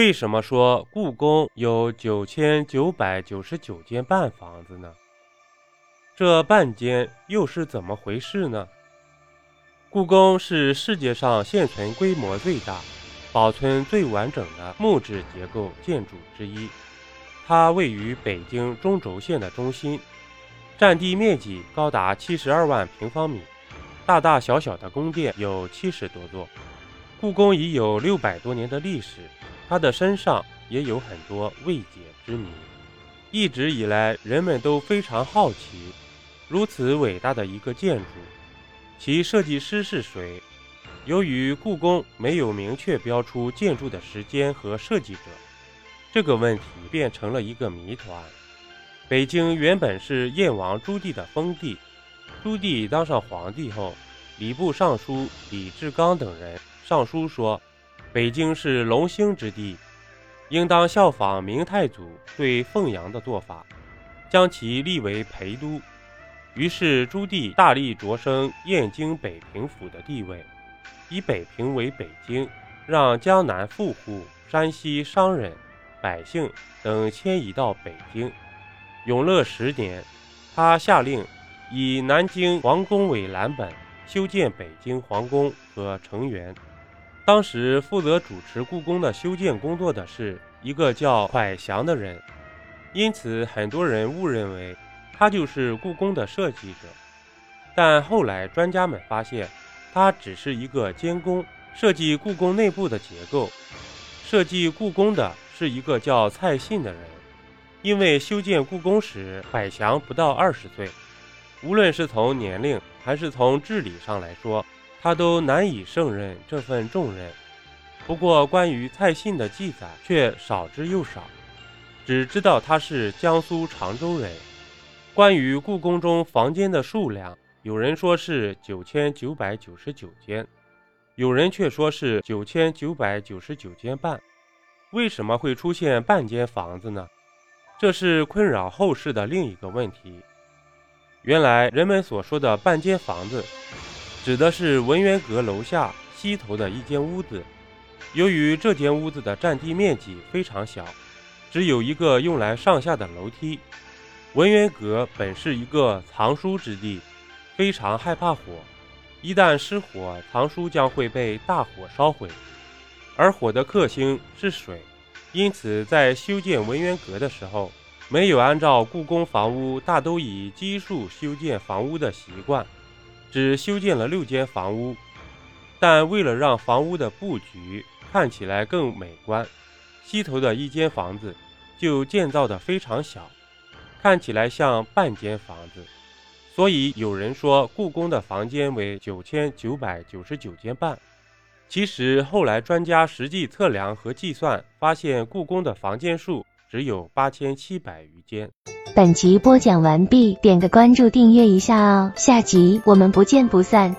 为什么说故宫有九千九百九十九间半房子呢？这半间又是怎么回事呢？故宫是世界上现存规模最大、保存最完整的木质结构建筑之一。它位于北京中轴线的中心，占地面积高达七十二万平方米，大大小小的宫殿有七十多座。故宫已有六百多年的历史，他的身上也有很多未解之谜。一直以来，人们都非常好奇，如此伟大的一个建筑。其设计师是谁？由于故宫没有明确标出建筑的时间和设计者，这个问题变成了一个谜团。北京原本是燕王朱棣的封地，朱棣当上皇帝后，礼部尚书李志刚等人上书说，北京是龙兴之地，应当效仿明太祖对凤阳的做法，将其立为陪都。于是，朱棣大力擢升燕京北平府的地位，以北平为北京，让江南富户、山西商人、百姓等迁移到北京。永乐十年，他下令以南京皇宫为蓝本，修建北京皇宫和城垣。当时负责主持故宫的修建工作的是一个叫蒯祥的人，因此很多人误认为。他就是故宫的设计者，但后来专家们发现，他只是一个监工，设计故宫内部的结构。设计故宫的是一个叫蔡信的人，因为修建故宫时，蒯祥不到二十岁，无论是从年龄还是从治理上来说，他都难以胜任这份重任。不过，关于蔡信的记载却少之又少，只知道他是江苏常州人。关于故宫中房间的数量，有人说是九千九百九十九间，有人却说是九千九百九十九间半。为什么会出现半间房子呢？这是困扰后世的另一个问题。原来人们所说的半间房子，指的是文渊阁楼下西头的一间屋子。由于这间屋子的占地面积非常小，只有一个用来上下的楼梯。文渊阁本是一个藏书之地，非常害怕火，一旦失火，藏书将会被大火烧毁。而火的克星是水，因此在修建文渊阁的时候，没有按照故宫房屋大都以基数修建房屋的习惯，只修建了六间房屋。但为了让房屋的布局看起来更美观，西头的一间房子就建造的非常小。看起来像半间房子，所以有人说故宫的房间为九千九百九十九间半。其实后来专家实际测量和计算，发现故宫的房间数只有八千七百余间。本集播讲完毕，点个关注，订阅一下哦，下集我们不见不散。